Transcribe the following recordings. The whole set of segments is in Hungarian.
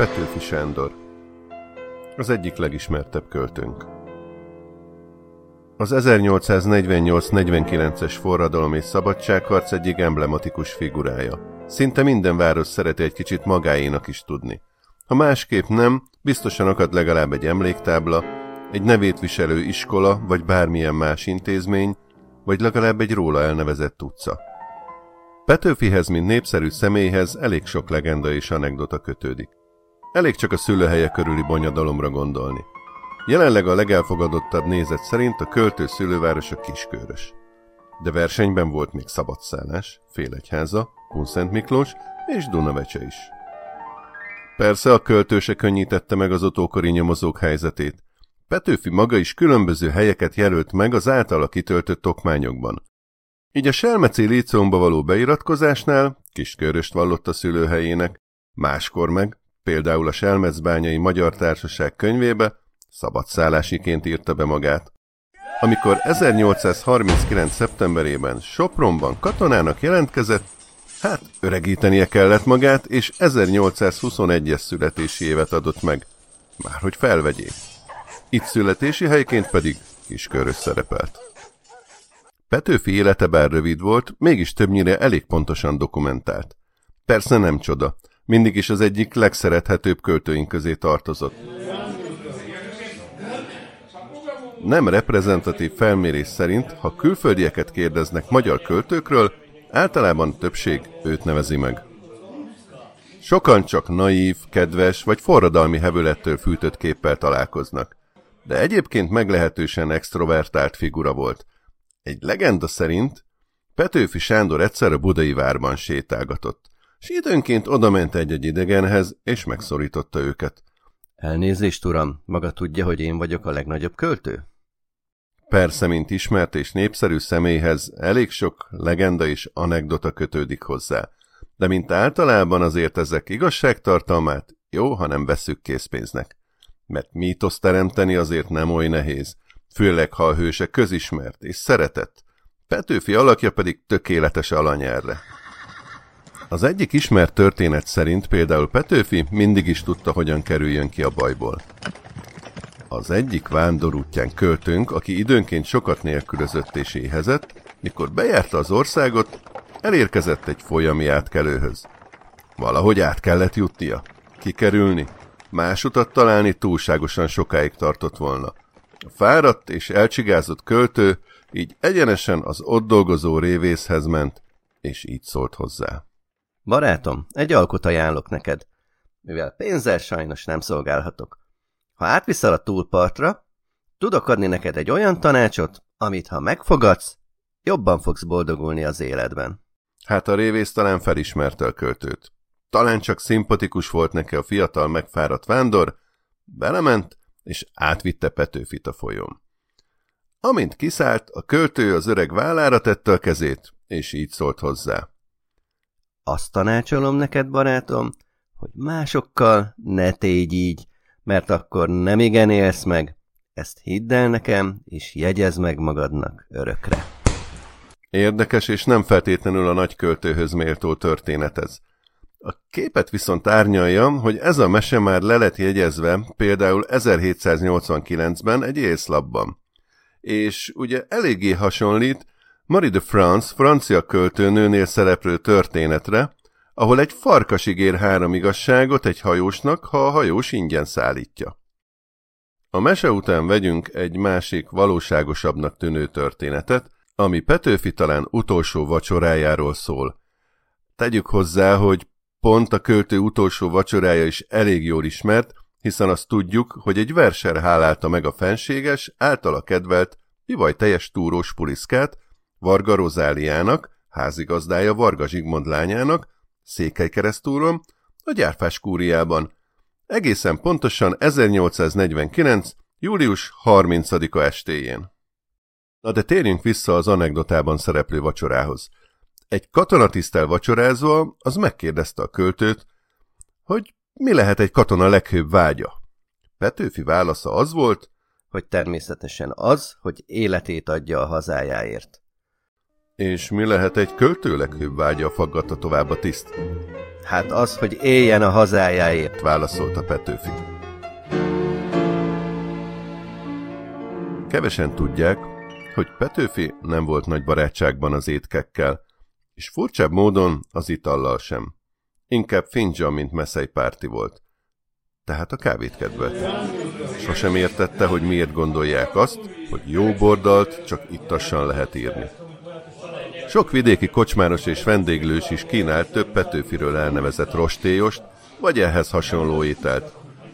Petőfi Sándor Az egyik legismertebb költőnk. Az 1848-49-es forradalom és szabadságharc egyik emblematikus figurája. Szinte minden város szereti egy kicsit magáénak is tudni. Ha másképp nem, biztosan akad legalább egy emléktábla, egy nevét viselő iskola vagy bármilyen más intézmény, vagy legalább egy róla elnevezett utca. Petőfihez, mint népszerű személyhez elég sok legenda és anekdota kötődik. Elég csak a szülőhelye körüli bonyodalomra gondolni. Jelenleg a legelfogadottabb nézet szerint a költő szülővárosa Kiskörös. De versenyben volt még Szabadszállás, Félegyháza, Kunszent Miklós és Dunavecse is. Persze a költő se könnyítette meg az utókori nyomozók helyzetét. Petőfi maga is különböző helyeket jelölt meg az általa kitöltött okmányokban. Így a Selmeci Líceumba való beiratkozásnál Kisköröst vallott a szülőhelyének, máskor meg, például a Selmecbányai Magyar Társaság könyvébe, szabadszállásiként írta be magát. Amikor 1839. szeptemberében Sopronban katonának jelentkezett, hát öregítenie kellett magát, és 1821-es születési évet adott meg, már hogy felvegyék. Itt születési helyként pedig Kiskörös szerepelt. Petőfi élete bár rövid volt, mégis többnyire elég pontosan dokumentált. Persze nem csoda, mindig is az egyik legszerethetőbb költőink közé tartozott. Nem reprezentatív felmérés szerint, ha külföldieket kérdeznek magyar költőkről, általában többség őt nevezi meg. Sokan csak naív, kedves vagy forradalmi hevülettől fűtött képpel találkoznak. De egyébként meglehetősen extrovertált figura volt. Egy legenda szerint Petőfi Sándor egyszer a budai várban sétálgatott, és időnként odament egy-egy idegenhez, és megszorította őket. Elnézést, uram, maga tudja, hogy én vagyok a legnagyobb költő? Persze, mint ismert és népszerű személyhez elég sok legenda és anekdota kötődik hozzá, de mint általában azért ezek igazságtartalmát jó, ha nem veszük készpénznek. Mert mítoszt teremteni azért nem oly nehéz, főleg ha a hőse közismert és szeretett, Petőfi alakja pedig tökéletes alany erre. Az egyik ismert történet szerint például Petőfi mindig is tudta, hogyan kerüljön ki a bajból. Az egyik vándorútján költőnk, aki időnként sokat nélkülözött és éhezett, mikor bejárta az országot, elérkezett egy folyami átkelőhöz. Valahogy át kellett jutnia. Kikerülni. Más utat találni túlságosan sokáig tartott volna. A fáradt és elcsigázott költő így egyenesen az ott dolgozó révészhez ment, és így szólt hozzá. Barátom, egy alkot ajánlok neked, mivel pénzzel sajnos nem szolgálhatok. Ha átviszel a túlpartra, tudok adni neked egy olyan tanácsot, amit ha megfogadsz, jobban fogsz boldogulni az életben. Hát a révész talán felismerte a költőt. Talán csak szimpatikus volt neki a fiatal megfáradt vándor, belement, és átvitte Petőfit a folyón. Amint kiszállt, a költő az öreg vállára tette a kezét, és így szólt hozzá. Azt tanácsolom neked, barátom, hogy másokkal ne tégy így, mert akkor nem igen élsz meg. Ezt hidd el nekem, és jegyez meg magadnak örökre. Érdekes és nem feltétlenül a nagyköltőhöz méltó történet ez. A képet viszont árnyalja, hogy ez a mese már le lett jegyezve például 1789-ben egy észlapban. És ugye eléggé hasonlít Marie de France francia költőnőnél szereplő történetre, ahol egy farkas ígér három igazságot egy hajósnak, ha a hajós ingyen szállítja. A mese után vegyünk egy másik valóságosabbnak tűnő történetet, ami Petőfi talán utolsó vacsorájáról szól. Tegyük hozzá, hogy pont a költő utolsó vacsorája is elég jól ismert, hiszen azt tudjuk, hogy egy verser hálálta meg a fenséges, általa kedvelt, pivaj teljes túrós puliszkát, Varga Rozáliának, házigazdája Varga Zsigmond lányának, Székelykeresztúron, a gyárfás kúriában. Egészen pontosan 1849. július 30-a estéjén. Na de térjünk vissza az anekdotában szereplő vacsorához. Egy katonatisztel vacsorázva az megkérdezte a költőt, hogy mi lehet egy katona leghőbb vágya. Petőfi válasza az volt, hogy természetesen az, hogy életét adja a hazájáért. És mi lehet egy költő leghőbb vágya, faggatta tovább a tiszt. Hát az, hogy éljen a hazájáért, válaszolta Petőfi. Kevesen tudják, hogy Petőfi nem volt nagy barátságban az étkekkel, és furcsább módon az itallal sem. Inkább finja, mint messzei párti volt. Tehát a kávét kedvelte. Sosem értette, hogy miért gondolják azt, hogy jó bordalt csak ittassan lehet írni. Sok vidéki kocsmáros és vendéglős is kínált több Petőfiről elnevezett rostélyost, vagy ehhez hasonló ételt.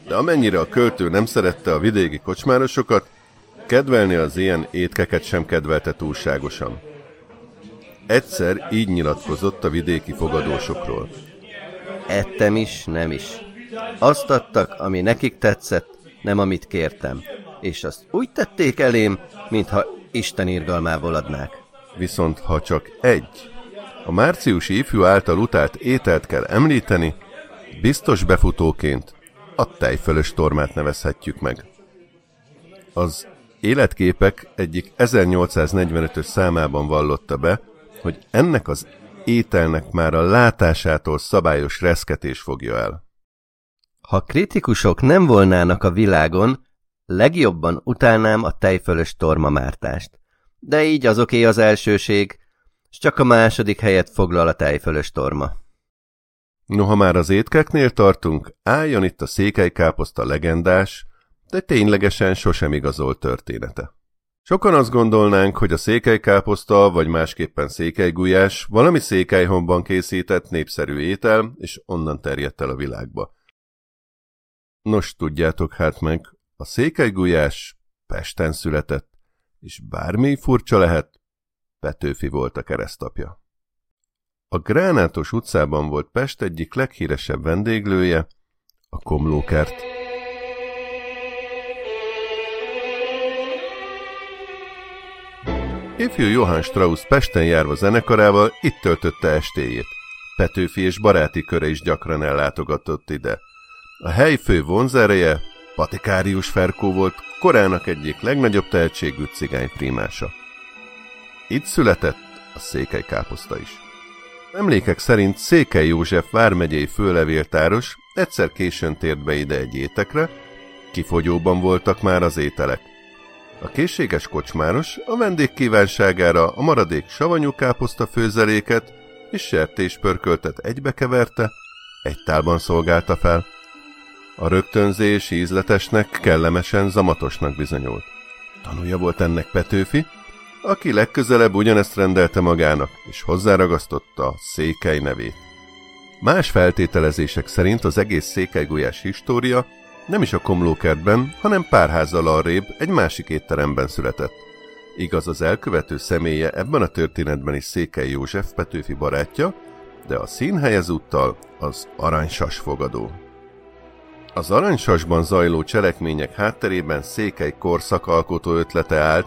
De amennyire a költő nem szerette a vidéki kocsmárosokat, kedvelni az ilyen étkeket sem kedvelte túlságosan. Egyszer így nyilatkozott a vidéki fogadósokról. Ettem is, nem is. Azt adtak, ami nekik tetszett, nem amit kértem. És azt úgy tették elém, mintha Isten irgalmából adnák. Viszont ha csak egy, a márciusi ifjú által utált ételt kell említeni, biztos befutóként a tejfölös tormát nevezhetjük meg. Az életképek egyik 1845-ös számában vallotta be, hogy ennek az ételnek már a látásától szabályos reszketés fogja el. Ha kritikusok nem volnának a világon, legjobban utálnám a tejfölös tormamártást. De így azoké az elsőség, és csak a második helyet foglal a tejfölös torma. Noha már az étkeknél tartunk, álljon itt a székelykáposzta legendás, de ténylegesen sosem igazolt története. Sokan azt gondolnánk, hogy a székelykáposzta, vagy másképpen székelygujás valami székelyhomban készített népszerű étel, és onnan terjedt el a világba. Nos, tudjátok hát meg, a székelygujás Pesten született, és bármi furcsa lehet, Petőfi volt a keresztapja. A Gránátos utcában volt Pest egyik leghíresebb vendéglője, a Komlókert. Ifjú Johann Strauss Pesten járva zenekarával itt töltötte estéjét. Petőfi és baráti köre is gyakran ellátogatott ide. A hely fő vonzereje Patikárius Ferkó volt korának egyik legnagyobb tehetségű cigány primása. Itt született a székely káposzta is. Emlékek szerint Székely József vármegyei főlevéltáros egyszer későn tért be ide egy étekre, kifogyóban voltak már az ételek. A készséges kocsmáros a vendég kívánságára a maradék savanyú káposzta főzeléket és sertéspörköltet egybekeverte, egy tálban szolgálta fel. A rögtönzés ízletesnek, kellemesen zamatosnak bizonyult. Tanulja volt ennek Petőfi, aki legközelebb ugyanezt rendelte magának, és hozzáragasztotta székely nevét. Más feltételezések szerint az egész székelygulyás história nem is a komlókertben, hanem pár házzal arrébb egy másik étteremben született. Igaz, az elkövető személye ebben a történetben is Székely József Petőfi barátja, de a színhely ezúttal az aranysas fogadó. Az aranysasban zajló cselekmények hátterében Székely korszakalkotó ötlete állt,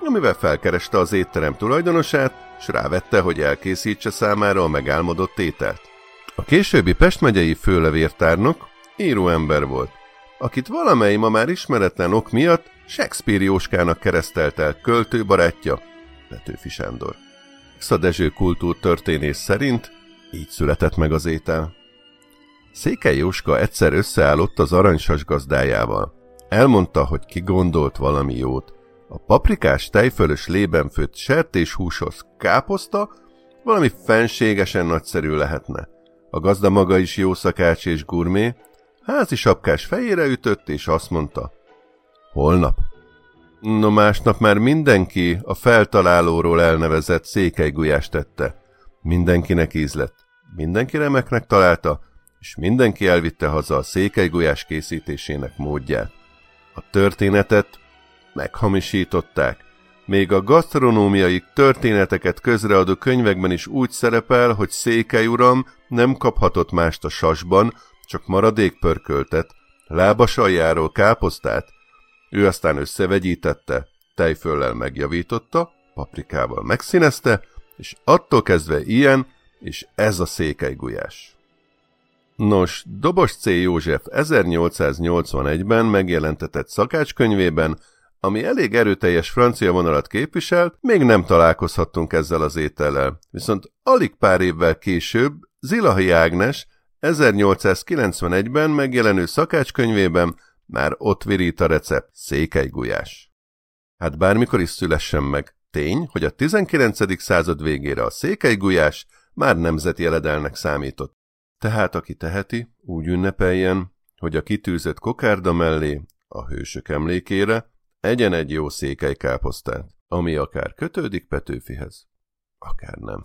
amivel felkereste az étterem tulajdonosát, s rávette, hogy elkészítse számára a megálmodott ételt. A későbbi Pest megyei főlevértárnok író ember volt, akit valamely ma már ismeretlen ok miatt Shakespeare Jóskának keresztelt el költő barátja, Petőfi Sándor. Szadezső kultúrtörténész szerint így született meg az étel. Székely Jóska egyszer összeállott az aranysas gazdájával. Elmondta, hogy ki gondolt valami jót. A paprikás tejfölös lében főtt sertéshúsos káposzta valami fenségesen nagyszerű lehetne. A gazda maga is jó szakács és gurmé, házi sapkás fejére ütött, és azt mondta, holnap. No másnap már mindenki a feltalálóról elnevezett székelygulyást tette. Mindenkinek ízlett. Mindenki remeknek találta, és mindenki elvitte haza a székelygulyás készítésének módját. A történetet meghamisították. Még a gasztronómiai történeteket közreadó könyvekben is úgy szerepel, hogy székely uram nem kaphatott mást a sasban, csak maradék pörköltet, lábas aljáról káposztát. Ő aztán összevegyítette, tejföllel megjavította, paprikával megszínezte, és attól kezdve ilyen, és ez a székelygulyás. Nos, Dobos C. József 1881-ben megjelentetett szakácskönyvében, ami elég erőteljes francia vonalat képvisel, még nem találkozhattunk ezzel az étellel. Viszont alig pár évvel később Zilahi Ágnes 1891-ben megjelenő szakácskönyvében már ott virít a recept, székelygulyás. Hát bármikor is szülessen meg, tény, hogy a 19. század végére a székelygulyás már nemzeti eledelnek számított. Tehát aki teheti, úgy ünnepeljen, hogy a kitűzött kokárda mellé, a hősök emlékére, egyen egy jó székelykáposztát, ami akár kötődik Petőfihez, akár nem.